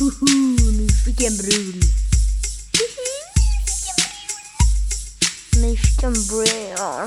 Nyfiken brun. Nyfiken brun.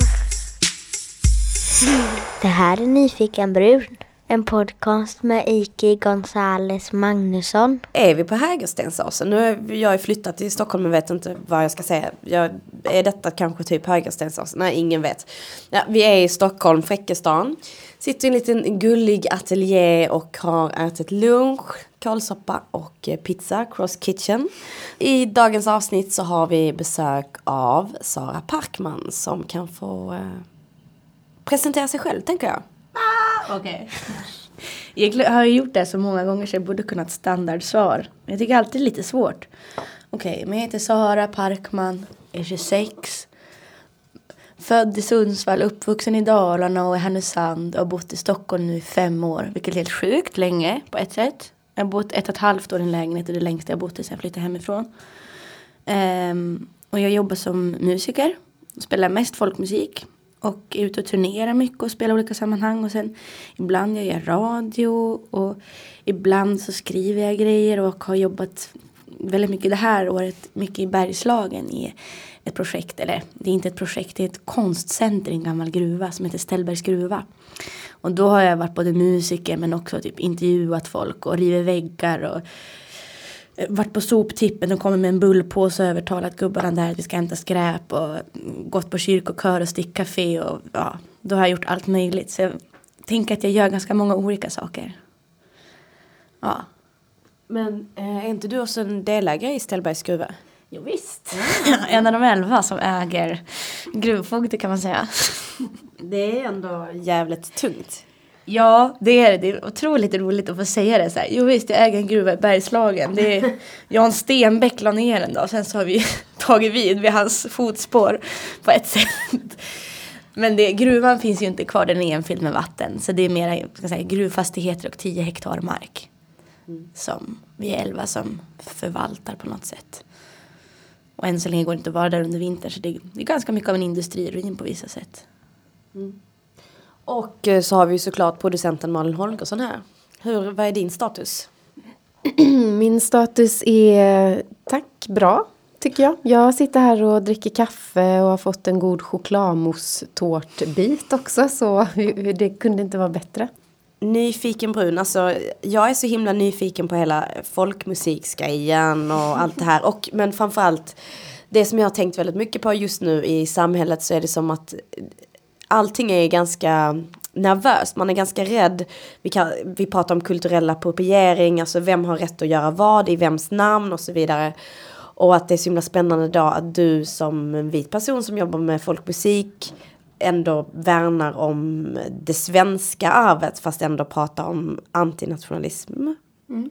Det här är Nyfiken brun. En podcast med Iki Gonzales Magnusson. Är vi på Hägerstensåsen? Nu har jag flyttat till Stockholm och vet inte vad jag ska säga. Jag, är detta kanske typ Hägerstensåsen? Nej, ingen vet. Ja, vi är i Stockholm, Fräckestan. Sitter i en liten gullig ateljé och har ätit lunch, kålsoppa och eh, pizza, Cross Kitchen. I dagens avsnitt så har vi besök av Sara Parkman som kan få eh, presentera sig själv, tänker jag. Ah, okej. Jag har ju gjort det så många gånger så jag borde kunna ett standardsvar. Jag tycker alltid det är lite svårt. Okej, men jag heter Sara Parkman, är 26. Född i Sundsvall, uppvuxen i Dalarna och i Härnösand och har bott i Stockholm nu i fem år. Vilket är helt sjukt länge på ett sätt. Jag har bott ett och ett halvt år i en lägenhet och det längsta jag bott i sen jag flyttade hemifrån. Um, och jag jobbar som musiker. Spelar mest folkmusik. Och är ute och turnerar mycket och spelar i olika sammanhang. Och sen ibland gör jag radio. Och ibland så skriver jag grejer och har jobbat väldigt mycket det här året. Mycket i Bergslagen i ett projekt. Eller det är inte ett projekt, det är ett konstcenter i en gammal gruva som heter Ställbergs gruva. Och då har jag varit både musiker men också typ intervjuat folk och rivit väggar. Och eh, varit på soptippen och kommit med en bullpåse och övertalat gubbarna där att vi ska hämta skräp och mm, gått på kyrkokör och stickcafé och ja, då har jag gjort allt möjligt. Så jag tänker att jag gör ganska många olika saker. Ja. Men eh, är inte du också en delägare i Ställbergs gruva? Jo, visst. en av de elva som äger gruvfogde kan man säga. Det är ändå jävligt tungt. Ja, det är det. Det är otroligt roligt att få säga det så här. Jo visst, jag äger en gruva i Bergslagen. Det är Jan Stenbeck la ner den då. Sen så har vi tagit vid vid hans fotspår på ett sätt. Men det, gruvan finns ju inte kvar, den är enfylld med vatten. Så det är mera ska säga, gruvfastigheter och 10 hektar mark. Som vi är elva som förvaltar på något sätt. Och än så länge går det inte att vara där under vintern. Så det, det är ganska mycket av en industriruin på vissa sätt. Och eh, så har vi ju såklart producenten Malin Holgersson här. Hur, vad är din status? Min status är tack, bra tycker jag. Jag sitter här och dricker kaffe och har fått en god chokladmousse-tårtbit också så det kunde inte vara bättre. Nyfiken brun, alltså jag är så himla nyfiken på hela folkmusiksgrejen och allt det här. Och, men framförallt det som jag har tänkt väldigt mycket på just nu i samhället så är det som att allting är ganska nervöst. Man är ganska rädd. Vi, kan, vi pratar om kulturell appropriering, alltså vem har rätt att göra vad i vems namn och så vidare. Och att det är så himla spännande då att du som en vit person som jobbar med folkmusik ändå värnar om det svenska arvet fast ändå pratar om antinationalism.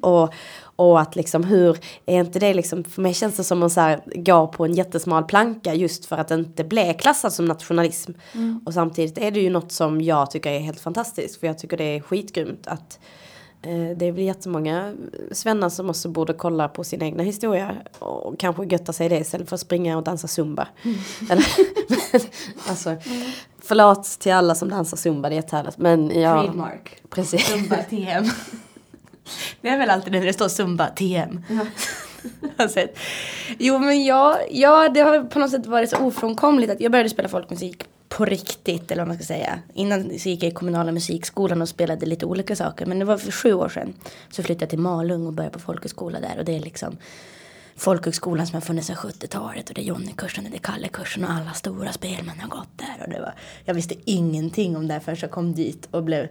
Och, och att liksom hur, är inte det liksom, för mig känns det som att så här, gå på en jättesmal planka just för att det inte blir klassat som nationalism. Och samtidigt är det ju något som jag tycker är helt fantastiskt för jag tycker det är skitgrymt att det är väl jättemånga svennar som också borde kolla på sin egna historia och kanske götta sig i det istället för att springa och dansa zumba. Eller, men, alltså, Förlåt till alla som dansar zumba, det är jättehärligt. Men ja, Trademark. precis. Zumba TM. Det är väl alltid när det står Zumba TM. Sett. Jo men ja, ja, det har på något sätt varit så ofrånkomligt att jag började spela folkmusik på riktigt eller vad man ska säga. Innan så gick jag i kommunala musikskolan och spelade lite olika saker. Men det var för sju år sedan. Så flyttade jag till Malung och började på folkhögskola där. Och det är liksom folkhögskolan som har funnits sedan 70-talet. Och det är Johnny-kursen och det är Kalle-kursen och alla stora spelmän har gått där. Och det var, jag visste ingenting om det här förrän jag kom dit och blev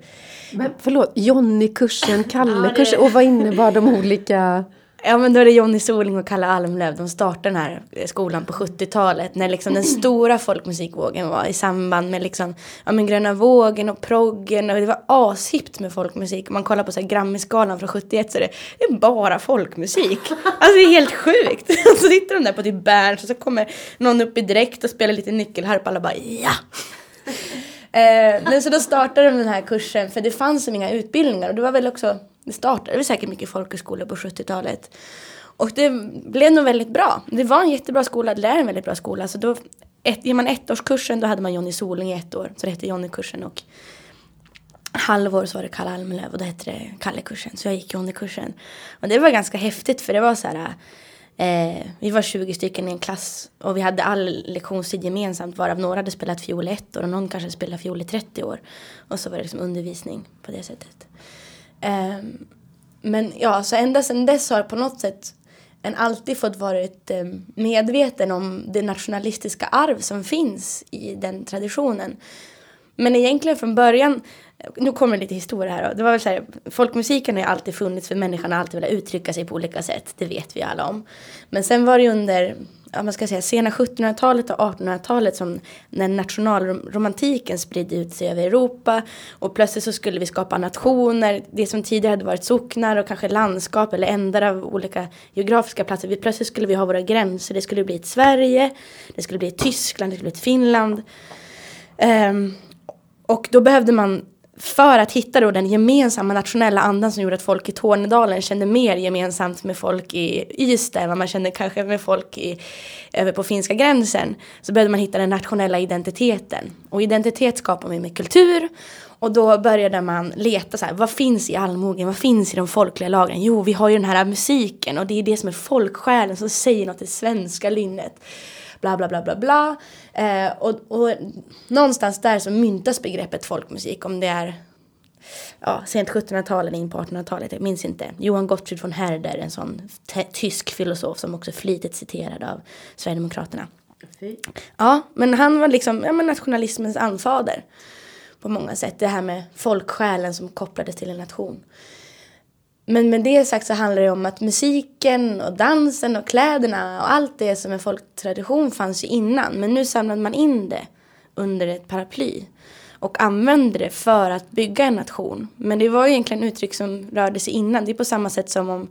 Men förlåt, Jonny-kursen, Kalle-kursen och vad innebar de olika... Ja men då är det Johnny Soling och Kalle Almlöv. De startade den här skolan på 70-talet. När liksom den stora folkmusikvågen var i samband med liksom, ja men gröna vågen och proggen. Och det var ashippt med folkmusik. Om man kollar på så här Grammisgalan från 71 så är det, det är bara folkmusik. Alltså det är helt sjukt. Och så sitter de där på typ Berns och så kommer någon upp i dräkt och spelar lite nyckelharpa. Alla bara ja. Eh, men så då startade de den här kursen för det fanns som inga utbildningar och det var väl också, det startade väl säkert mycket folkhögskolor på 70-talet. Och det blev nog väldigt bra. Det var en jättebra skola, det är en väldigt bra skola. Så då, ett, ger man ettårskursen då hade man Jonny Soling i ett år, så det hette Jonny-kursen. och halvår så var det Kalle Almlöv och då hette det Kalle-kursen. Så jag gick Jonny-kursen. Och det var ganska häftigt för det var så här. Eh, vi var 20 stycken i en klass och vi hade all lektionstid gemensamt varav några hade spelat fiol i ett år och någon kanske spelade fiol i 30 år. Och så var det liksom undervisning på det sättet. Um, men ja, så ända sedan dess har jag på något sätt en alltid fått varit um, medveten om det nationalistiska arv som finns i den traditionen. Men egentligen från början, nu kommer lite historia här. Det var väl så här, folkmusiken har ju alltid funnits för människan har alltid velat uttrycka sig på olika sätt. Det vet vi alla om. Men sen var det ju under ja, man ska säga, sena 1700-talet och 1800-talet som när nationalromantiken spridde ut sig över Europa. Och plötsligt så skulle vi skapa nationer. Det som tidigare hade varit socknar och kanske landskap eller ändar av olika geografiska platser. Vi, plötsligt skulle vi ha våra gränser. Det skulle bli ett Sverige, det skulle bli ett Tyskland, det skulle bli ett Finland. Um, och då behövde man för att hitta då den gemensamma nationella andan som gjorde att folk i Tornedalen kände mer gemensamt med folk i Ystad än vad man kände kanske med folk i, över på finska gränsen. Så behövde man hitta den nationella identiteten. Och identitet skapar man med kultur. Och då började man leta så här, vad finns i allmogen, vad finns i de folkliga lagren? Jo, vi har ju den här musiken och det är det som är folksjälen som säger något i svenska lynnet bla bla bla bla bla. Eh, och, och någonstans där så myntas begreppet folkmusik om det är ja, sent 1700-tal eller in på 1800-talet, jag minns inte. Johan Gottfried von Herder, en sån tysk filosof som också flitigt citerad av Sverigedemokraterna. Ja, men han var liksom ja, men nationalismens anfader på många sätt. Det här med folksjälen som kopplades till en nation. Men med det sagt så handlar det om att musiken och dansen och kläderna och allt det som är folktradition fanns ju innan. Men nu samlade man in det under ett paraply och använde det för att bygga en nation. Men det var egentligen uttryck som rörde sig innan. Det är på samma sätt som om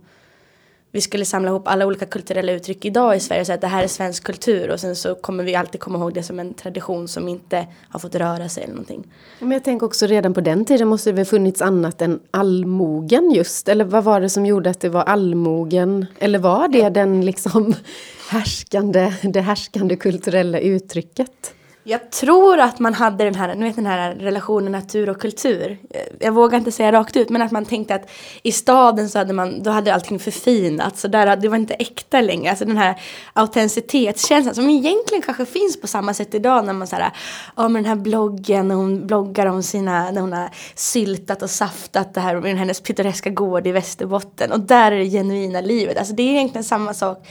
vi skulle samla ihop alla olika kulturella uttryck idag i Sverige och säga att det här är svensk kultur och sen så kommer vi alltid komma ihåg det som en tradition som inte har fått röra sig eller någonting. Men jag tänker också redan på den tiden måste det väl funnits annat än allmogen just? Eller vad var det som gjorde att det var allmogen? Eller var det den liksom härskande, det härskande kulturella uttrycket? Jag tror att man hade den här, ni vet den här relationen natur och kultur. Jag vågar inte säga rakt ut, men att man tänkte att i staden så hade man, då hade allting förfinats. Så där, det var inte äkta längre. Alltså den här autenticitetskänslan som egentligen kanske finns på samma sätt idag när man så här, ja men den här bloggen, när hon bloggar om sina, när hon har syltat och saftat det här med hennes pittoreska gård i Västerbotten. Och där är det genuina livet. Alltså det är egentligen samma sak.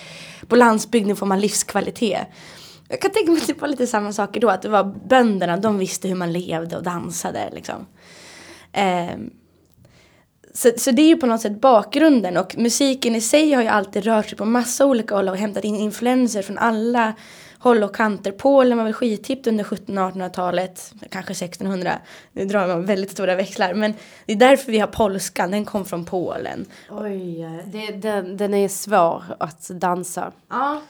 På landsbygden får man livskvalitet. Jag kan tänka mig att det var lite samma saker då. Att det var bönderna, de visste hur man levde och dansade liksom. Eh, så, så det är ju på något sätt bakgrunden och musiken i sig har ju alltid rört sig på massa olika håll och hämtat in influenser från alla håll och kanter. Polen var väl skithippt under 1700-1800-talet, kanske 1600. Nu drar man väldigt stora växlar men det är därför vi har polskan, den kom från Polen. Oj, det, den, den är svår att dansa. Ja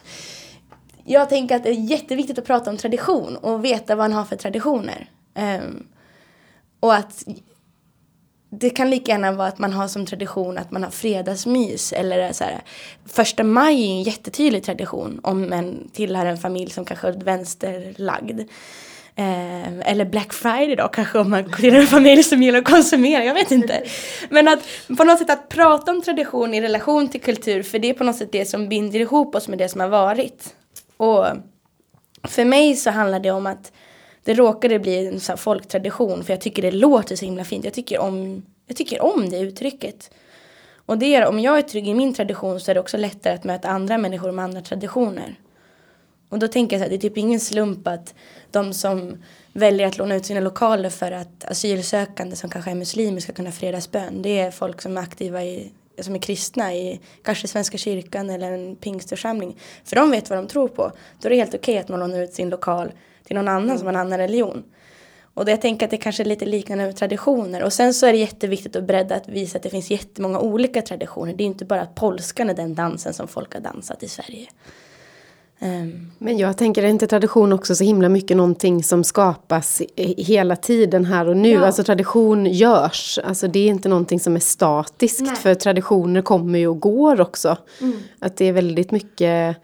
jag tänker att det är jätteviktigt att prata om tradition och veta vad man har för traditioner. Um, och att det kan lika gärna vara att man har som tradition att man har fredagsmys eller så här, första maj är en jättetydlig tradition om man tillhör en familj som kanske är vänsterlagd. Eh, eller Black Friday då kanske om man tillhör en familj som gillar att konsumera, jag vet inte. Men att på något sätt att prata om tradition i relation till kultur för det är på något sätt det som binder ihop oss med det som har varit. Och för mig så handlar det om att det råkade bli en sån folktradition för jag tycker det låter så himla fint. Jag tycker om, jag tycker om det uttrycket. Och det är, om jag är trygg i min tradition så är det också lättare att möta andra människor med andra traditioner. Och då tänker jag så här, det är typ ingen slump att de som väljer att låna ut sina lokaler för att asylsökande som kanske är muslimer ska kunna fredagsbön. Det är folk som är aktiva i som är kristna i kanske Svenska kyrkan eller en pingstförsamling. För de vet vad de tror på. Då är det helt okej okay att man lånar ut sin lokal till någon annan som har en annan religion. Och det, jag tänker att det kanske är lite liknande med traditioner. Och sen så är det jätteviktigt att bredda att visa att det finns jättemånga olika traditioner. Det är inte bara att polskan är den dansen som folk har dansat i Sverige. Um. Men jag tänker, är inte tradition också så himla mycket någonting som skapas hela tiden här och nu? Ja. Alltså tradition görs, alltså det är inte någonting som är statiskt. Nej. För traditioner kommer ju och går också. Mm. Att det är väldigt mycket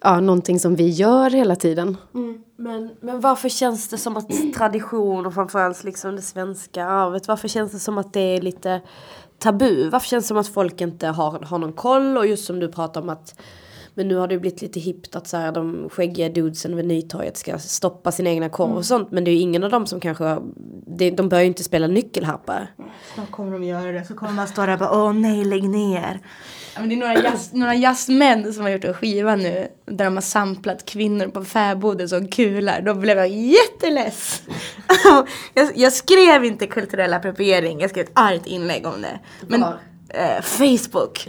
ja, någonting som vi gör hela tiden. Men, men varför känns det som att tradition och framförallt liksom det svenska arvet, varför känns det som att det är lite tabu? Varför känns det som att folk inte har, har någon koll? Och just som du pratar om att men nu har det ju blivit lite hippt att så här, de skäggiga dudesen vid Nytorget ska stoppa sin egna korv och sånt. Men det är ju ingen av dem som kanske, det- de börjar ju inte spela nyckelharpa. Snart kommer de göra det. Så kommer man stå där och bara åh nej lägg ner. Ja, men det är några, jazz, några jazzmän som har gjort en skiva nu. Där de har samplat kvinnor på fäboden som kular. Då blev jag jätteless. jag, jag skrev inte kulturell appropriering. Jag skrev ett argt inlägg om det. Men, eh, Facebook.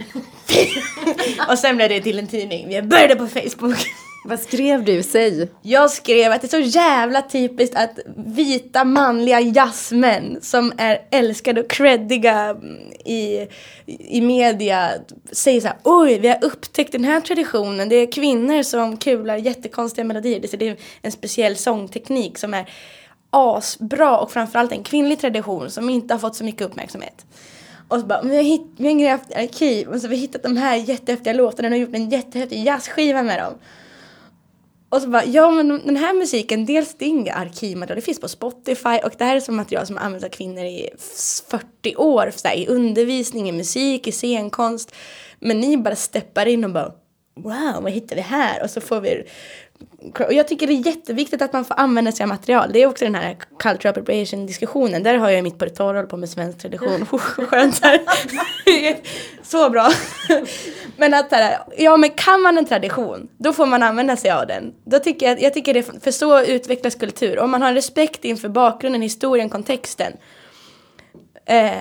och sen blev det till en tidning. Jag började på Facebook. Vad skrev du? Säg. Jag skrev att det är så jävla typiskt att vita manliga jazzmän som är älskade och creddiga i, i media säger så här: oj vi har upptäckt den här traditionen. Det är kvinnor som kular jättekonstiga melodier. Det är- Det är en speciell sångteknik som är asbra och framförallt en kvinnlig tradition som inte har fått så mycket uppmärksamhet. Och så bara, men vi har, hitt, vi har grävt i arkiv och så har vi hittat de här jättehäftiga låtarna och gjort en jättehäftig jazzskiva med dem. Och så bara, ja men den här musiken, dels det är inga arkivmaterial, det finns på Spotify och det här är som material som används av kvinnor i 40 år, så här, i undervisning, i musik, i scenkonst. Men ni bara steppar in och bara, wow, vad hittar vi här? Och så får vi och jag tycker det är jätteviktigt att man får använda sig av material. Det är också den här cultural appropriation diskussionen. Där har jag mitt på det torra håller på med svensk tradition. Skönt här. Så bra. Men att här, ja men kan man en tradition, då får man använda sig av den. Då tycker jag, jag tycker det, för så utvecklas kultur. Om man har respekt inför bakgrunden, historien, kontexten. Eh,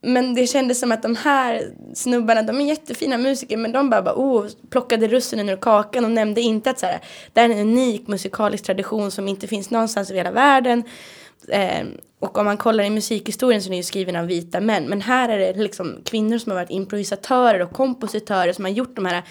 men det kändes som att de här snubbarna, de är jättefina musiker men de bara, bara oh, plockade russinen ur kakan och nämnde inte att så här, det här är en unik musikalisk tradition som inte finns någonstans i hela världen. Eh, och om man kollar i musikhistorien så är den ju skriven av vita män. Men här är det liksom kvinnor som har varit improvisatörer och kompositörer som har gjort de här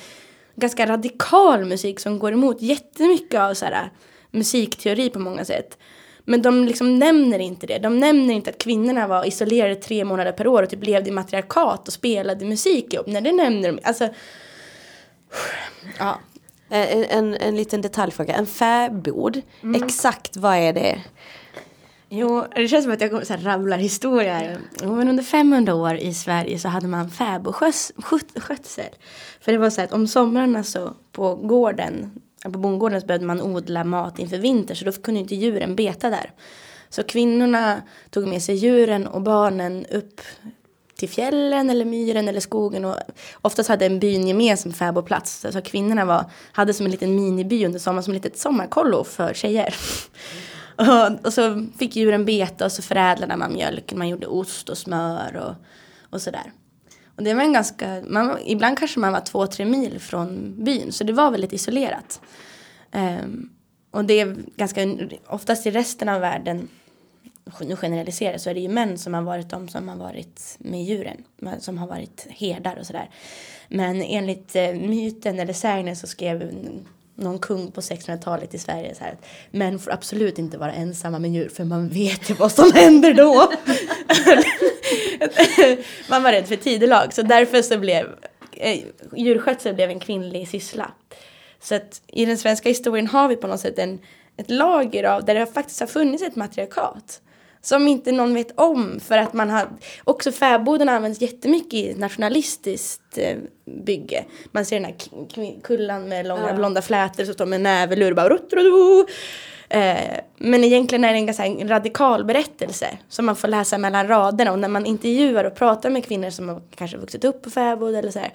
ganska radikal musik som går emot jättemycket av så här, musikteori på många sätt. Men de liksom nämner inte det. De nämner inte att kvinnorna var isolerade tre månader per år och typ levde i matriarkat och spelade musik ihop. Nej, det nämner de. Alltså, ja. Eh, En, en, en liten detaljfråga, en fäbod, exakt vad är det? Jo, det känns som att jag kommer så här rabblar historier. Jo, men under 500 år i Sverige så hade man fäbodskötsel. För det var så att om somrarna så på gården, på bondgården så behövde man odla mat inför vinter så då kunde inte djuren beta där. Så kvinnorna tog med sig djuren och barnen upp till fjällen eller myren eller skogen och oftast hade en byn gemensam fäbodplats. Så kvinnorna var, hade som en liten miniby under sommaren, som ett litet sommarkollo för tjejer. Och, och så fick djuren beta och så förädlade man mjölken, man gjorde ost och smör och, och sådär. Och det var en ganska, man, ibland kanske man var två, tre mil från byn så det var väldigt isolerat. Um, och det är ganska, oftast i resten av världen, nu generaliserar jag, så är det ju män som har varit de som har varit med djuren, som har varit herdar och sådär. Men enligt eh, myten eller sägnen så skrev någon kung på 1600-talet i Sverige så här att män får absolut inte vara ensamma med djur för man vet ju vad som händer då. man var rädd för tidelag så därför så blev eh, djurskötsel blev en kvinnlig syssla. Så att i den svenska historien har vi på något sätt en, ett lager av där det faktiskt har funnits ett matriarkat. Som inte någon vet om för att man har, också fäboden används jättemycket i nationalistiskt eh, bygge. Man ser den här kullan med långa blonda flätor som står med näverlur och bara rutrudu. Eh, men egentligen är det en ganska radikal berättelse som man får läsa mellan raderna och när man intervjuar och pratar med kvinnor som har kanske vuxit upp på fäbod eller så här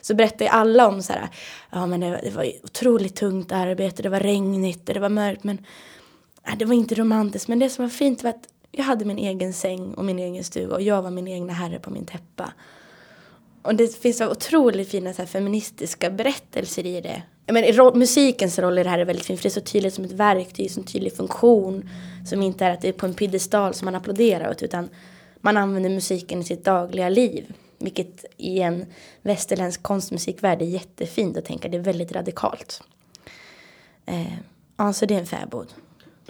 så berättar ju alla om så här, ja men det, det var otroligt tungt arbete, det var regnigt, det var mörkt men Nej, det var inte romantiskt men det som var fint var att jag hade min egen säng och min egen stuga och jag var min egna herre på min täppa. Och det finns så otroligt fina så här, feministiska berättelser i det. Men ro- musikens roll i det här är väldigt fin för det är så tydligt som ett verktyg, som en tydlig funktion. Som inte är att det är på en piedestal som man applåderar åt utan man använder musiken i sitt dagliga liv. Vilket i en västerländsk konstmusikvärld är jättefint att tänka, det är väldigt radikalt. Eh, ja, så det är en fäbod.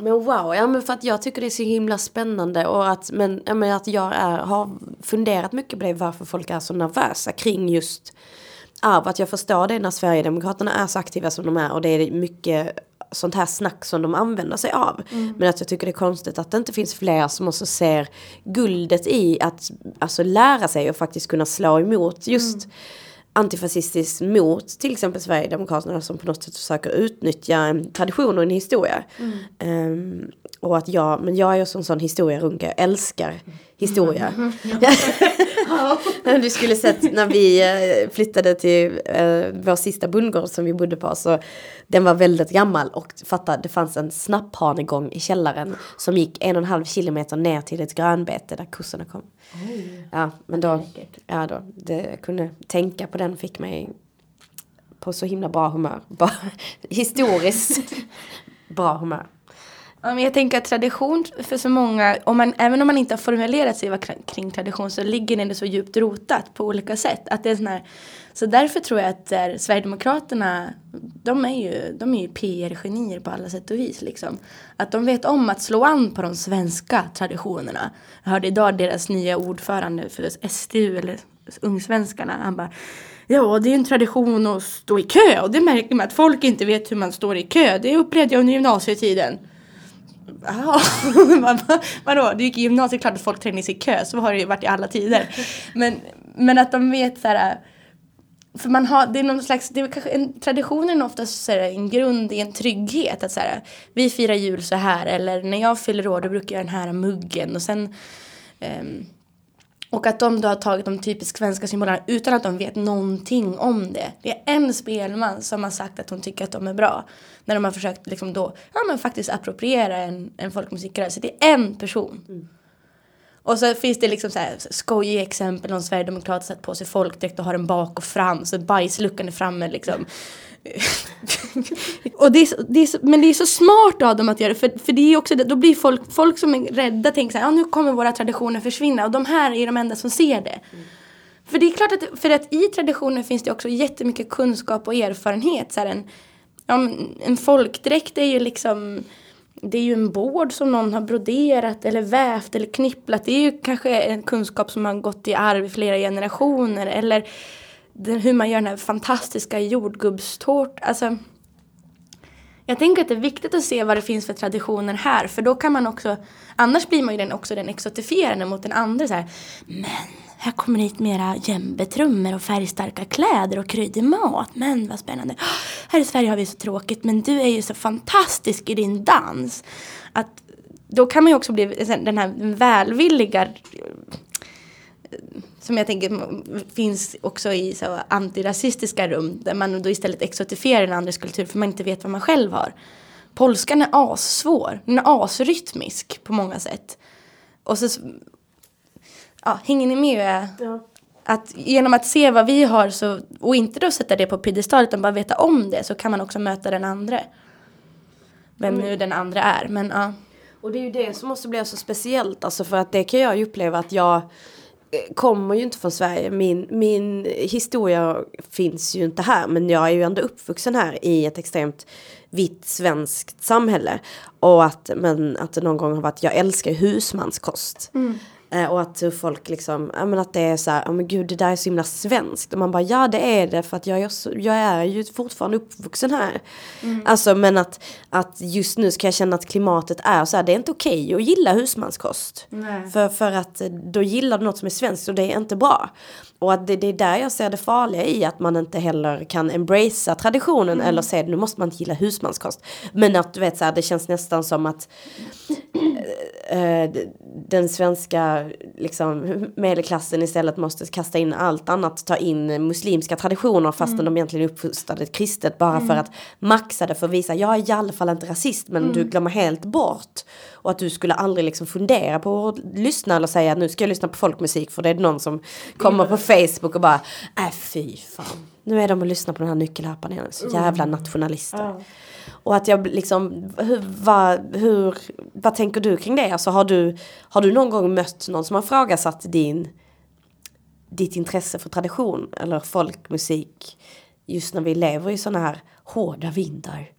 Men wow, ja men för att jag tycker det är så himla spännande och att, men, ja, men att jag är, har funderat mycket på det varför folk är så nervösa kring just arv. Att jag förstår det när Sverigedemokraterna är så aktiva som de är och det är mycket sånt här snack som de använder sig av. Men att jag tycker det är konstigt att det inte finns fler som också ser guldet i att alltså, lära sig och faktiskt kunna slå emot just antifascistiskt mot till exempel Sverigedemokraterna som på något sätt försöker utnyttja en tradition och en historia. Ehm, och att jag, men jag är ju en sån historierunka, jag älskar historia. du skulle sett när vi eh, flyttade till eh, vår sista bondgård som vi bodde på. Så den var väldigt gammal och fatta, det fanns en snapphanegång i källaren som gick en och en halv kilometer ner till ett grönbete där kossorna kom. Ja, men då, ja då, det, jag kunde tänka på den fick mig på så himla bra humör. Bara, historiskt bra humör. Ja, men jag tänker att tradition för så många, om man, även om man inte har formulerat sig kring tradition så ligger den så djupt rotat på olika sätt. Att det är sån här, så därför tror jag att där, Sverigedemokraterna, de är ju, de är ju PR-genier på alla sätt och vis. Liksom. Att de vet om att slå an på de svenska traditionerna. Jag hörde idag deras nya ordförande för SDU, eller Ungsvenskarna, han bara Ja, det är en tradition att stå i kö och det märker man att folk inte vet hur man står i kö. Det upplevde jag under gymnasietiden. Jaha, man vadå? Du gick i gymnasiet, klart att folk tränar sig i kö. Så har det ju varit i alla tider. Men, men att de vet så här. För man har, det är någon slags, det är kanske en, traditionen är oftast så här, en grund i en trygghet. Att så här, vi firar jul så här. Eller när jag fyller år då brukar jag den här muggen. Och sen um, och att de då har tagit de typiskt svenska symbolerna utan att de vet någonting om det. Det är en spelman som har sagt att hon tycker att de är bra. När de har försökt liksom då, ja men faktiskt appropriera en, en folkmusikrörelse. Det är en person. Och så finns det liksom så här skojiga exempel. Någon sverigedemokrat satt på sig folkdräkt och har den bak och fram. Så bajsluckan är framme liksom. och det är, så- det är så, men det är så smart av dem att göra det. För, för det är också då blir folk, folk som är rädda tänker så här, ja nu kommer våra traditioner försvinna. Och de här är de enda som ser det. För det är klart att, för att i traditionen finns det också jättemycket kunskap och erfarenhet. Så här en, ja, en folkdräkt är ju liksom det är ju en bård som någon har broderat eller vävt eller knipplat. Det är ju kanske en kunskap som har gått i arv i flera generationer. Eller den, hur man gör den här fantastiska jordgubbstårtan, Alltså, jag tänker att det är viktigt att se vad det finns för traditioner här. För då kan man också, annars blir man ju den, också den exotifierande mot den andra. Så här, men här kommer det hit mera djembetrummor och färgstarka kläder och kryddig mat. Men vad spännande. Här i Sverige har vi så tråkigt men du är ju så fantastisk i din dans. Att då kan man ju också bli den här välvilliga som jag tänker finns också i så antirasistiska rum där man då istället exotifierar den andres kultur för man inte vet vad man själv har. Polskan är assvår, den är asrytmisk på många sätt. Och så, ja, hänger ni med? Att genom att se vad vi har så, och inte då sätta det på piedestal utan bara veta om det så kan man också möta den andra. Vem nu den andra är, men ja. Och det är ju det som måste bli så speciellt, alltså för att det kan jag ju uppleva att jag kommer ju inte från Sverige. Min, min historia finns ju inte här, men jag är ju ändå uppvuxen här i ett extremt vitt svenskt samhälle. Och att, men att det någon gång har varit, jag älskar husmanskost. husmanskost. Eh, Och att folk liksom, ja men att det är så här, ja men gud det där är så himla svenskt. Och man bara, ja det är det för att jag så, jag är ju fortfarande uppvuxen här. Alltså men att, att just nu ska jag känna att klimatet är så här, det är inte okej att gilla husmanskost. För, för att eh, då gillar du något som är svenskt och det är inte bra. Och att det, det är där jag ser det farliga i att man inte heller kan embracea traditionen eller säga nu måste man inte gilla husmanskost. Men att du vet så här, det känns nästan som att eh, den svenska liksom, medelklassen istället måste kasta in allt annat, ta in muslimska traditioner fastän de egentligen är uppfostrade kristet bara för att maxa det för att visa, jag är i alla fall inte rasist men du glömmer helt bort. Och att du skulle aldrig liksom fundera på att lyssna eller säga nu ska jag lyssna på folkmusik för det är någon som kommer på Facebook och bara, äh fy fan. Nu är de och lyssnar på den här nyckelharpan igen, så jävla nationalister. Och att jag liksom, hur, vad, hur, vad tänker du kring det? Alltså har du, har du någon gång mött någon som har frågasatt din, ditt intresse för tradition eller folkmusik? Just när vi lever i sådana här hårda vindar.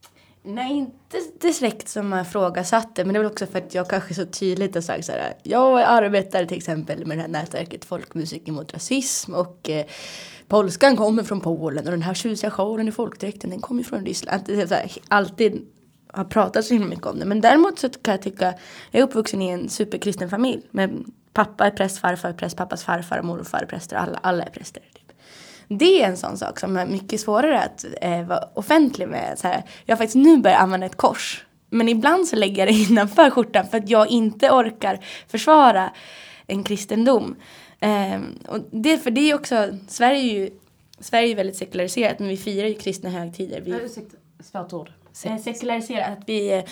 Nej, inte direkt som jag ifrågasatte, men det är väl också för att jag kanske så tydligt har sagt så här. Jag arbetar till exempel med det här nätverket Folkmusik mot rasism och eh, polskan kommer från Polen och den här tjusiga showen i folkdräkten den kommer från Ryssland. Det är så här, alltid har pratat så himla mycket om det. Men däremot så kan jag tycka, jag är uppvuxen i en superkristen familj med pappa är präst, farfar är präst, pappas farfar och morfar är präster, alla, alla är präster. Det är en sån sak som är mycket svårare att eh, vara offentlig med. Så här, jag har faktiskt nu börjat använda ett kors. Men ibland så lägger jag det innanför skjortan för att jag inte orkar försvara en kristendom. Eh, och det, för det är också, Sverige är ju Sverige är väldigt sekulariserat men vi firar ju kristna högtider. Vi, Ursäkta, svårt ord eh, sekulariserat, att vi...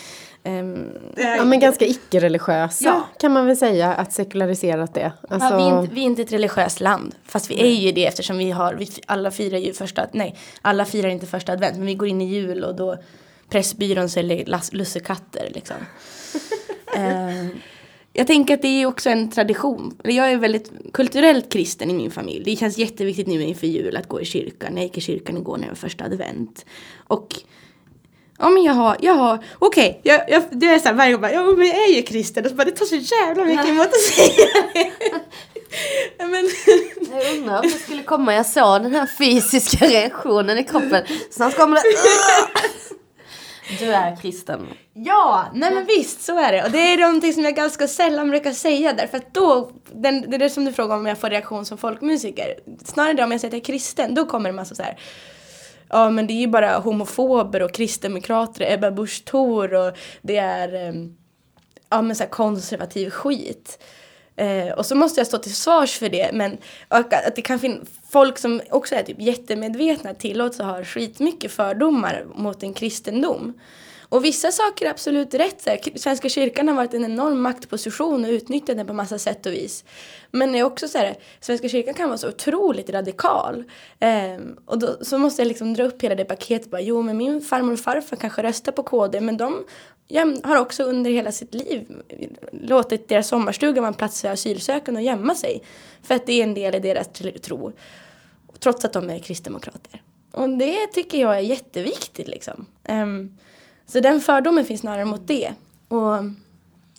ehm, Ja men ganska icke-religiösa Ja. kan man väl säga att sekulariserat det. Alltså, Ja, vi, är inte, vi är inte ett religiöst land. Fast vi är ju det eftersom vi har, vi, alla firar ju första, nej, alla firar inte första advent. Men vi går in i jul och då Pressbyrån säljer lussekatter liksom. Eh, jag tänker att det är också en tradition. Jag är väldigt kulturellt kristen i min familj. Det känns jätteviktigt nu inför jul att gå i kyrkan. Jag gick i kyrkan igår när det var första advent. Och Ja men jag har, jag har, okej, jag, jag, det är såhär varje gång bara, ja men jag är ju kristen och så bara det tar så jävla mycket emot att säga det. Men, Jag undrar om det skulle komma, jag såg den här fysiska reaktionen i kroppen. Snart kommer det. Du är kristen. ja, nej men visst så är det. Och det är någonting som jag ganska sällan brukar säga därför att då, den, det är det som du frågar om jag får reaktion som folkmusiker. Snarare det om jag säger att jag är kristen, då kommer det massa så här. Ja men det är ju bara homofober och kristdemokrater, Ebba Busch Thor och det är ehm, ja, men så här konservativ skit. Eh, och så måste jag stå till svars för det. Men att det kan finnas folk som också är typ jättemedvetna tillåts att ha skitmycket fördomar mot en kristendom. Och vissa saker är absolut rätt. Svenska kyrkan har varit en enorm maktposition och utnyttjat den på massa sätt och vis. Men det är också så här, Svenska kyrkan kan vara så otroligt radikal. Ehm, och då, så måste jag liksom dra upp hela det paketet. Bara, jo, men min farmor och farfar kanske röstar på KD, men de har också under hela sitt liv låtit deras sommarstuga vara en plats för asylsökande och gömma sig. För att det är en del i deras tro. Trots att de är kristdemokrater. Och det tycker jag är jätteviktigt liksom. Ehm, så den fördomen finns snarare mot det. Och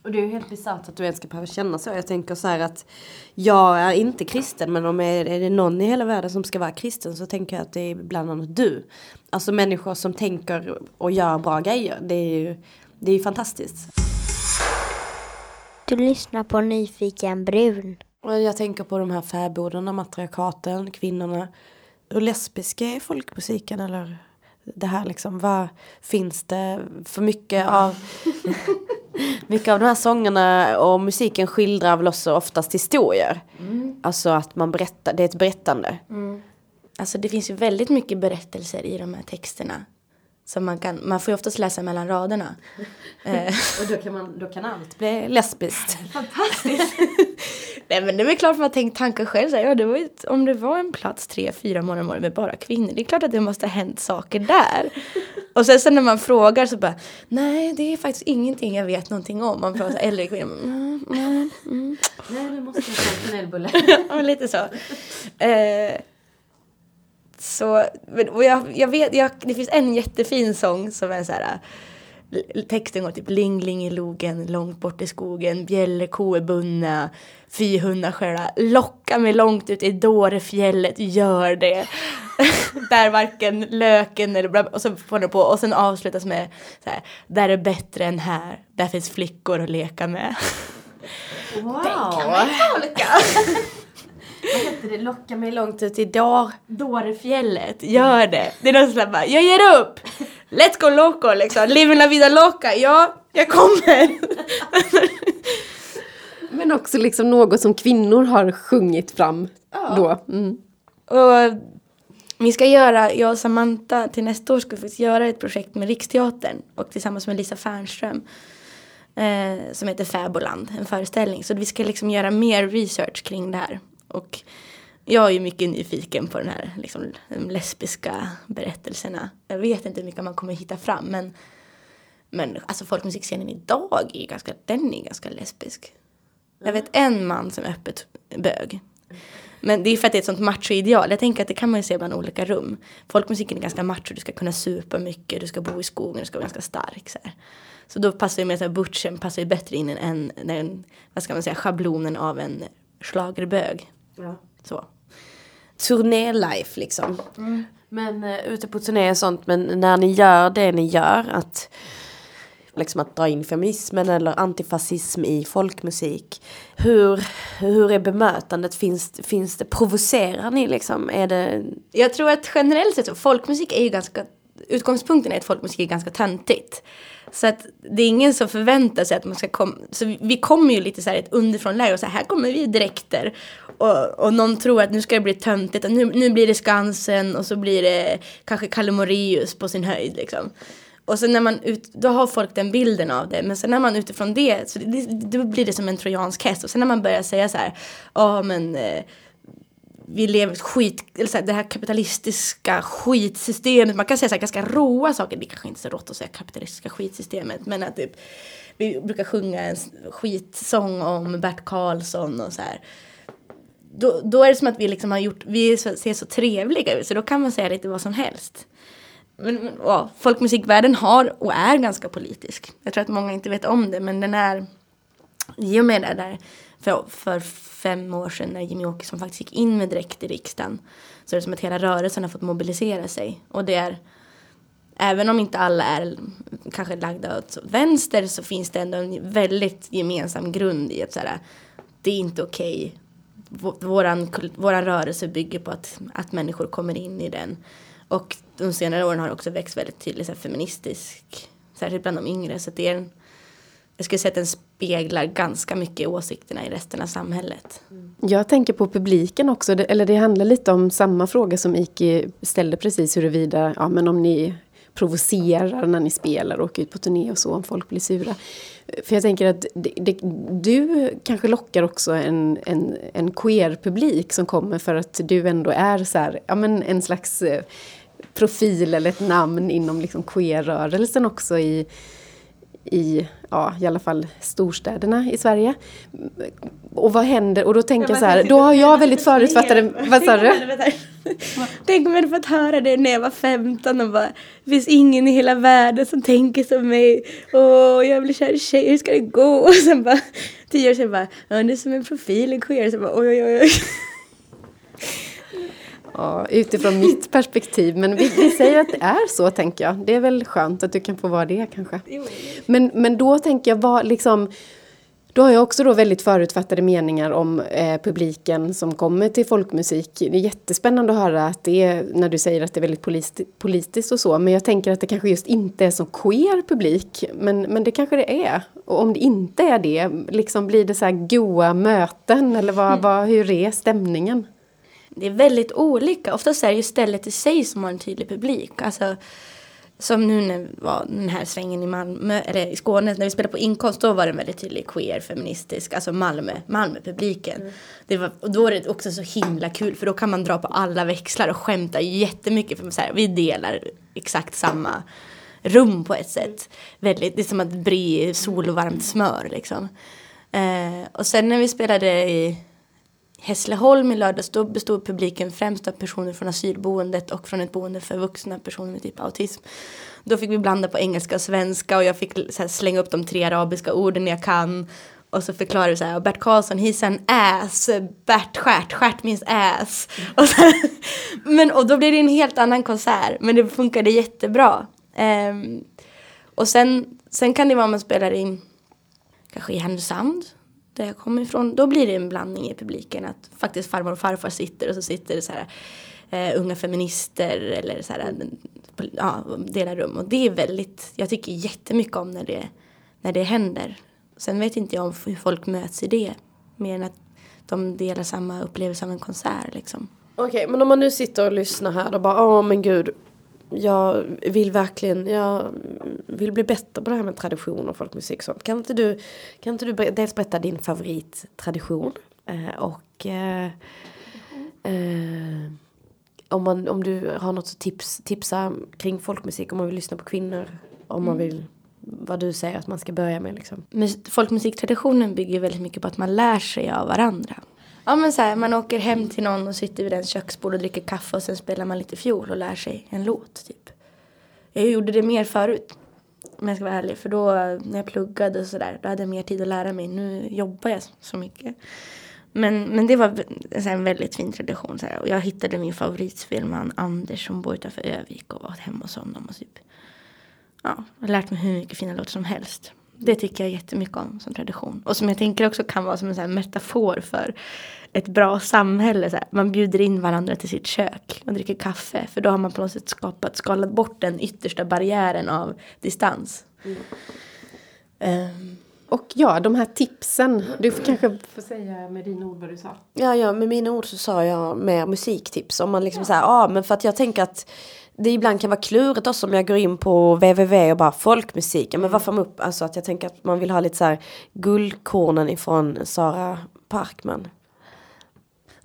Och det är ju helt bisarrt att du ens ska behöva känna så. Jag tänker så här att jag är inte kristen men om är, är det någon i hela världen som ska vara kristen så tänker jag att det är bland annat du. Alltså människor som tänker och gör bra grejer. Det är ju, det är ju fantastiskt. Du lyssnar på Nyfiken brun. Och jag tänker på de här fäbodarna, matriarkaten, kvinnorna. Hur lesbiska är folkmusiken eller det här liksom? Vad finns det för mycket av Mycket av de här sångerna och musiken skildrar väl också oftast historier. Alltså att man berättar, det är ett berättande. Alltså det finns ju väldigt mycket berättelser i de här texterna. Som man kan, man får ju oftast läsa mellan raderna. Eh, Och då kan, man, då kan allt bli lesbiskt. Nej men det är väl klart man har tänkt tankar själv. Så här, ja, det var ju, om det var en plats tre, fyra månader om året med bara kvinnor. Det är klart att det måste ha hänt saker där. Och sen, sen när man frågar så bara. Nej det är faktiskt ingenting jag vet någonting om. Man frågar här, äldre kvinnor. Mm, mm, mm. Nej, nu måste ta en kanelbulle. ja, men lite så. Eh, så, och jag, jag vet, jag, det finns en jättefin sång som är så här. Texten går typ ling ling i logen, långt bort i skogen, bjälle, ko är bunna, fy hundar skälla, locka mig långt ut i Dårefjället, gör det. där varken löken eller bla, och så får den på och sen avslutas med så här, där är bättre än här, där finns flickor att leka med. Wow! Tolka! Vad heter det? Locka mig långt ut i dår. Dårefjället, gör det. Det är sånt där bara, jag ger upp! Let's go loco liksom, living la vida loca, ja, jag kommer! Men också liksom något som kvinnor har sjungit fram då. Mm. Och vi ska göra, jag och Samantha till nästa år ska vi faktiskt göra ett projekt med Riksteatern och tillsammans med Lisa Fernström. Eh, som heter Fäboland, en föreställning. Så vi ska liksom göra mer research kring det här. Och jag är ju mycket nyfiken på den här liksom, lesbiska berättelserna. Jag vet inte hur mycket man kommer hitta fram men men alltså folkmusikscenen idag är ganska, den är ganska lesbisk. Jag vet en man som är öppet bög. Men det är för att det är ett sånt machoideal. Jag tänker att det kan man ju se bland olika rum. Folkmusiken är ganska macho, du ska kunna supa mycket, du ska bo i skogen, du ska vara ganska stark. Så, här. så då passar ju mer så här, butchen passar ju bättre in än den, vad ska man säga, schablonen av en schlagerbög. Ja. Så. Turné-life liksom. Men uh, ute på turné och sånt, men när ni gör det ni gör, att liksom att dra in feminismen eller antifascism i folkmusik. Hur, hur är bemötandet? Finns, finns det, provocerar ni liksom? Är det... Jag tror att generellt sett så, folkmusik är ju ganska, utgångspunkten är att folkmusik är ganska töntigt. Så att det är ingen som förväntar sig att man ska komma, så vi, kommer ju lite så här ett underifrånläge och så här, här kommer vi direkter. Och, och någon tror att nu ska det bli töntigt och nu, nu blir det Skansen och så blir det kanske Kalle Moraeus på sin höjd liksom. Och sen när man ut, då har folk den bilden av det. Men sen när man utifrån det, så det, då blir det som en trojansk häst. Och sen när man börjar säga så här, ja men eh, vi lever skit, eller så här, det här kapitalistiska skitsystemet. Man kan säga så här, ganska råa saker. Det kanske inte är så rått att säga kapitalistiska skitsystemet. Men att typ, vi brukar sjunga en skitsång om Bert Karlsson och så här. Då, då är det som att vi liksom har gjort, vi ser så trevliga ut så då kan man säga lite vad som helst. Men ja, folkmusikvärlden har och är ganska politisk. Jag tror att många inte vet om det men den är i och med det där för, för fem år sedan när Jimmy Åkesson faktiskt gick in med direkt i riksdagen så är det som att hela rörelsen har fått mobilisera sig. Och det är, även om inte alla är kanske lagda åt vänster så finns det ändå en väldigt gemensam grund i att så här, det är inte okej. Våran, våran rörelse bygger på att, att människor kommer in i den. Och de senare åren har det också växt väldigt tydligt så här, feministisk, särskilt bland de yngre. Så det är en, jag skulle säga att den speglar ganska mycket åsikterna i resten av samhället. Jag tänker på publiken också, eller det handlar lite om samma fråga som Iki ställde precis huruvida, ja men om ni provocerar när ni spelar och åker ut på turné och så om folk blir sura. För jag tänker att det, det, du kanske lockar också en, en, en queer-publik som kommer för att du ändå är så här, ja men en slags eh, profil eller ett namn inom liksom queer-rörelsen också i, i, ja, i alla fall storstäderna i Sverige. Och vad händer? Och då tänker jag så här, då har jag väldigt förutfattade... Vad sa du? Tänk om jag hade fått höra det när jag var 15 och bara Det finns ingen i hela världen som tänker som mig. Åh, jag blir kär i tjej, hur ska det gå? Och sen bara tio år sedan bara Ja, du är som en profil, en queer. Så bara oj, oj, oj. Ja, utifrån mitt perspektiv. Men vi, vi, säger att det är så, tänker jag. Det är väl skönt att du kan få vara det, kanske. Men, men då tänker jag, vad liksom... Då har jag också då väldigt förutfattade meningar om eh, publiken som kommer till folkmusik. Det är jättespännande att höra att det är, när du säger att det är väldigt politi politiskt och så. Men jag tänker att det kanske just inte är så queer publik. Men, men det kanske det är. Och om det inte är det, liksom blir det så här goa möten? Eller vad, mm. vad, hur är stämningen? Det är väldigt olika. Oftast är det ju stället i sig som har en tydlig publik. Alltså, som nu när var den här svängen i Malmö, eller i Skåne, när vi spelade på inkomst, då var det väldigt tydlig queer, feministisk, alltså Malmö, Malmö-publiken. Mm. Det var, och då är det också så himla kul, för då kan man dra på alla växlar och skämta jättemycket, för så här, vi delar exakt samma rum på ett sätt. Väldigt, det är som att bre solvarmt smör liksom. Eh, och sen när vi spelade i Hässleholm i lördags då bestod publiken främst av personer från asylboendet och från ett boende för vuxna personer med typ autism. Då fick vi blanda på engelska och svenska och jag fick här, slänga upp de tre arabiska orden jag kan. Och så förklarade vi så här, Bert Karlsson, he's an ass, Bert stjärt, stjärt means ass. Och, så, men, och då blev det en helt annan konsert, men det funkade jättebra. Um, och sen, sen kan det vara om man spelar in, kanske i Härnösand, där jag kommer ifrån, då blir det en blandning i publiken. Att faktiskt farmor och farfar sitter och så sitter det så här, uh, unga feminister eller så här, ja, delar rum. Och det är väldigt, jag tycker jättemycket om när det, när det händer. Sen vet inte jag om hur folk möts i det. Mer än att de delar samma upplevelse av en konsert liksom. Okej, okay, men om man nu sitter och lyssnar här och bara, åh men gud, jag vill verkligen, jag vill bli bättre på det här med tradition och folkmusik och sånt. Kan inte du, kan inte du dels berätta din favorittradition eh, och eh, eh, om, man, om du har något tips, tipsa kring folkmusik om man vill lyssna på kvinnor, om man mm. vill vad du säger att man ska börja med liksom. Folkmusiktraditionen bygger väldigt mycket på att man lär sig av varandra. Ja men så här, man åker hem till någon och sitter vid den köksbord och dricker kaffe och sen spelar man lite fiol och lär sig en låt typ. Jag gjorde det mer förut. Om jag ska vara ärlig. För då när jag pluggade och sådär, då hade jag mer tid att lära mig. Nu jobbar jag så mycket. Men, men det var en väldigt fin tradition. Så här. Och jag hittade min favoritspelman Anders som bor utanför Övik och var hemma hos honom. Och typ, ja, jag har lärt mig hur mycket fina låtar som helst. Det tycker jag jättemycket om som tradition. Och som jag tänker också kan vara som en så här metafor för ett bra samhälle. Så här. Man bjuder in varandra till sitt kök och dricker kaffe. För då har man på något sätt skapat, skalat bort den yttersta barriären av distans. Um, Och ja, de här tipsen. Du får kanske få säga med dina ord vad du sa. Ja, ja, med mina ord så sa jag mer musiktips. Om man liksom säger, ja men för att jag tänker att det ibland kan vara klurigt också om jag går in på www och bara folkmusik. Men vad får man upp? Alltså att jag tänker att man vill ha lite så här guldkornen ifrån Sara Parkman.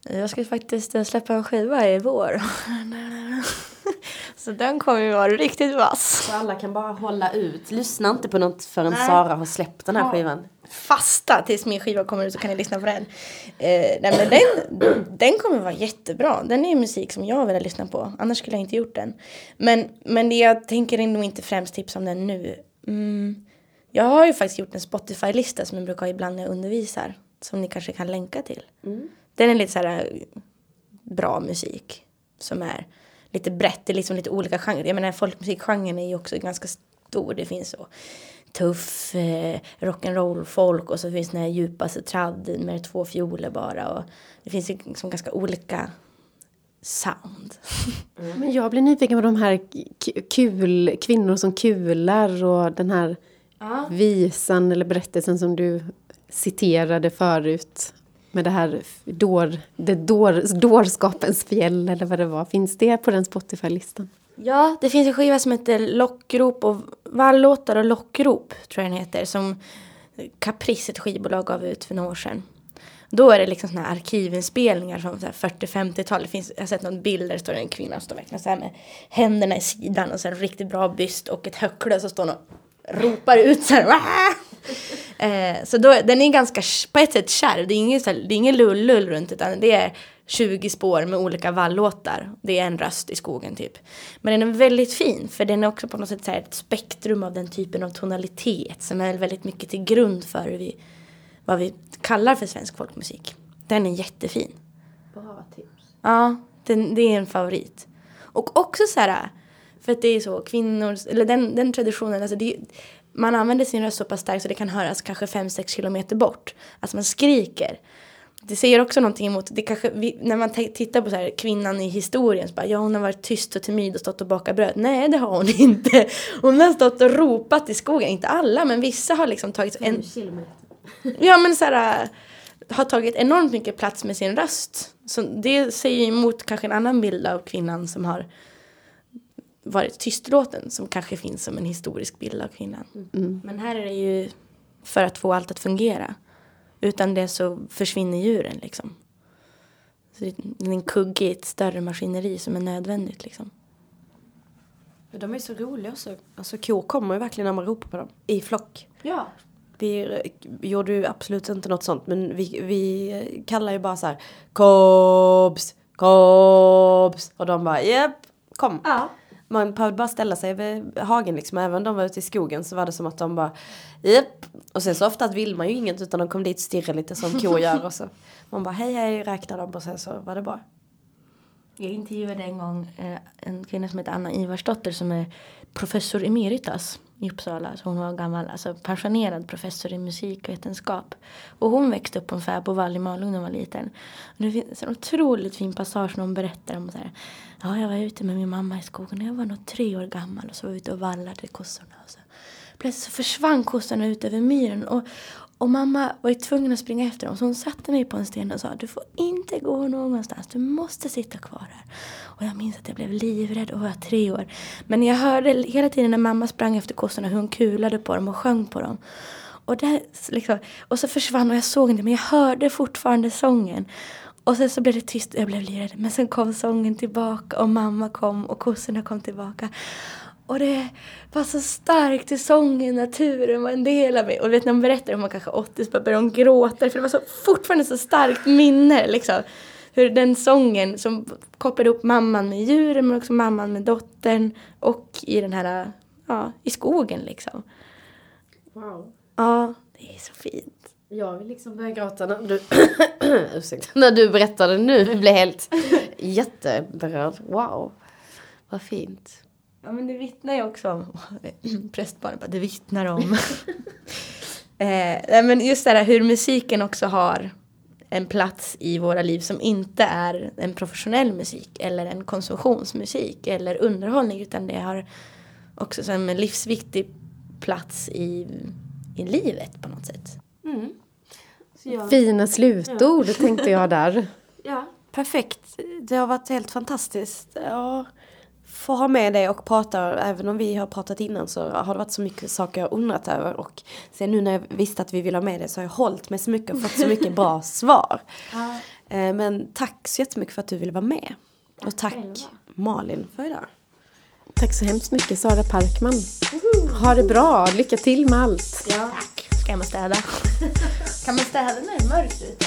jag ska faktiskt eh, släppa en skiva i vår. Så den kommer ju vara riktigt vass. Så alla kan bara hålla ut. Lyssna inte på något förrän Sara har släppt den här Ja. skivan. Fasta tills min skiva kommer ut så kan ni lyssna på den. Eh, nej men den, den kommer vara jättebra. Den är musik som jag vill lyssna på. Annars skulle jag inte gjort den. Men, men det jag tänker nog inte främst tipsa om den nu. Mm, jag har ju faktiskt gjort en Spotify-lista som jag brukar ha ibland när jag undervisar. Som ni kanske kan länka till. Den är lite så här bra musik. Som är lite brett. Det är liksom lite olika genrer. Jag menar folkmusikgenren är ju också ganska stor. Det finns så tuff eh, rock'n'roll folk och så finns den här djupaste tradd med två fioler bara. Och det finns ju liksom ganska olika sound. Men jag blir nyfiken på de här kul, kvinnor som kular och den här visan eller berättelsen som du citerade förut. Med det här dår, det dår, dårskapens fjäll eller vad det var. Finns det på den Spotify-listan? Ja, det finns en skiva som heter Lockrop och Vallåtar och Lockrop tror jag den heter. Som Caprice, ett skivbolag, gav ut för några år sedan. Då är det liksom såna här arkivinspelningar från 40-50-talet. Jag har sett någon bild där det står en kvinna som står verkligen så här med händerna i sidan och så en riktigt bra byst och ett höckle så står och ropar ut så här. Eh, så då, den är ganska på ett sätt kärv. Det är ingen, så här, det är ingen lull-lull runt utan det är 20 spår med olika vallåtar. Det är en röst i skogen typ. Men den är väldigt fin för den är också på något sätt så ett spektrum av den typen av tonalitet som är väldigt mycket till grund för vi, vad vi kallar för svensk folkmusik. Den är jättefin. Bra tips. Ja, den, det är en favorit. Och också så här, för att det är så, kvinnor, eller den, den traditionen, alltså det, man använder sin röst så pass starkt så det kan höras kanske 5-6 kilometer bort. Alltså man skriker. Det säger också någonting emot, det kanske, vi, när man tittar på så här, kvinnan i historien så bara, ja hon har varit tyst och timid och stått och bakat bröd. Nej det har hon inte. Hon har stått och ropat i skogen, inte alla men vissa har liksom tagit en, Ja men så här, har tagit enormt mycket plats med sin röst. Så det säger ju emot kanske en annan bild av kvinnan som har varit tystlåten som kanske finns som en historisk bild av kvinnan. Men här är det ju för att få allt att fungera. Utan det så försvinner djuren liksom. Så det är en kugge i ett större maskineri som är nödvändigt liksom. De är så roliga också. Alltså kor kommer ju verkligen när man ropar på dem. I flock. Ja. Vi gjorde ju absolut inte något sånt men vi, vi kallar ju bara så här Kobs, kobs och de bara japp, kom. Ja. Man behövde bara ställa sig vid hagen liksom. Även om de var ute i skogen så var det som att de bara japp. Och sen så ofta vill man ju inget utan de kom dit och stirrade lite som kor gör och så. Man bara hej hej räknar dem och sen så var det bra. Jag intervjuade en gång eh, en kvinna som heter Anna Ivarsdotter som är professor emeritus i Uppsala. Så hon var gammal, alltså pensionerad professor i musikvetenskap. Och hon växte upp på en fäbodvall i Malung när hon var liten. Och det finns en otroligt fin passage när hon berättar om så här. Ja, jag var ute med min mamma i skogen. Jag var nog tre år gammal och så var vi ute och vallade kossorna. Och så. Plötsligt så försvann kossorna ut över myren. Och, och mamma var ju tvungen att springa efter dem. Så hon satte mig på en sten och sa du får inte gå någonstans. Du måste sitta kvar här. Och jag minns att jag blev livrädd och var tre år. Men jag hörde hela tiden när mamma sprang efter kossorna hur hon kulade på dem och sjöng på dem. Och, där, liksom, och så försvann och jag såg inte men jag hörde fortfarande sången. Och sen så blev det tyst och jag blev livrädd. Men sen kom sången tillbaka och mamma kom och kossorna kom tillbaka. Och det var så starkt i sången, naturen var en del av mig. Och vet när hon berättar om man kanske 80 så började hon gråta för det var så, fortfarande så starkt minne liksom. Hur den sången som kopplade ihop mamman med djuren men också mamman med dottern och i den här, ja, i skogen liksom. Wow. Ja, det är så fint. Jag vill liksom börja gråta när du, ursäkta, när du berättade nu. Jag blev helt jätteberörd. Wow, vad fint. Ja men det vittnar ju också om, prästbarnet bara, det vittnar om. eh, men just det här hur musiken också har en plats i våra liv som inte är en professionell musik eller en konsumtionsmusik eller underhållning utan det har också som en livsviktig plats i, i livet på något sätt. Fina slutord tänkte jag där. Ja, perfekt. Det har varit helt fantastiskt. Ja, få ha med dig och prata, även om vi har pratat innan så har det varit så mycket saker jag undrat över. Och sen nu när jag visste att vi vill ha med dig så har jag hållit mig så mycket och fått så mycket bra svar. Eh, Men tack så jättemycket för att du ville vara med. och tack Malin för idag. Tack så hemskt mycket Sara Parkman. Ha det bra, lycka till med allt. Ja. Tack. Ska jag städa? kan man städa när det är mörkt ute?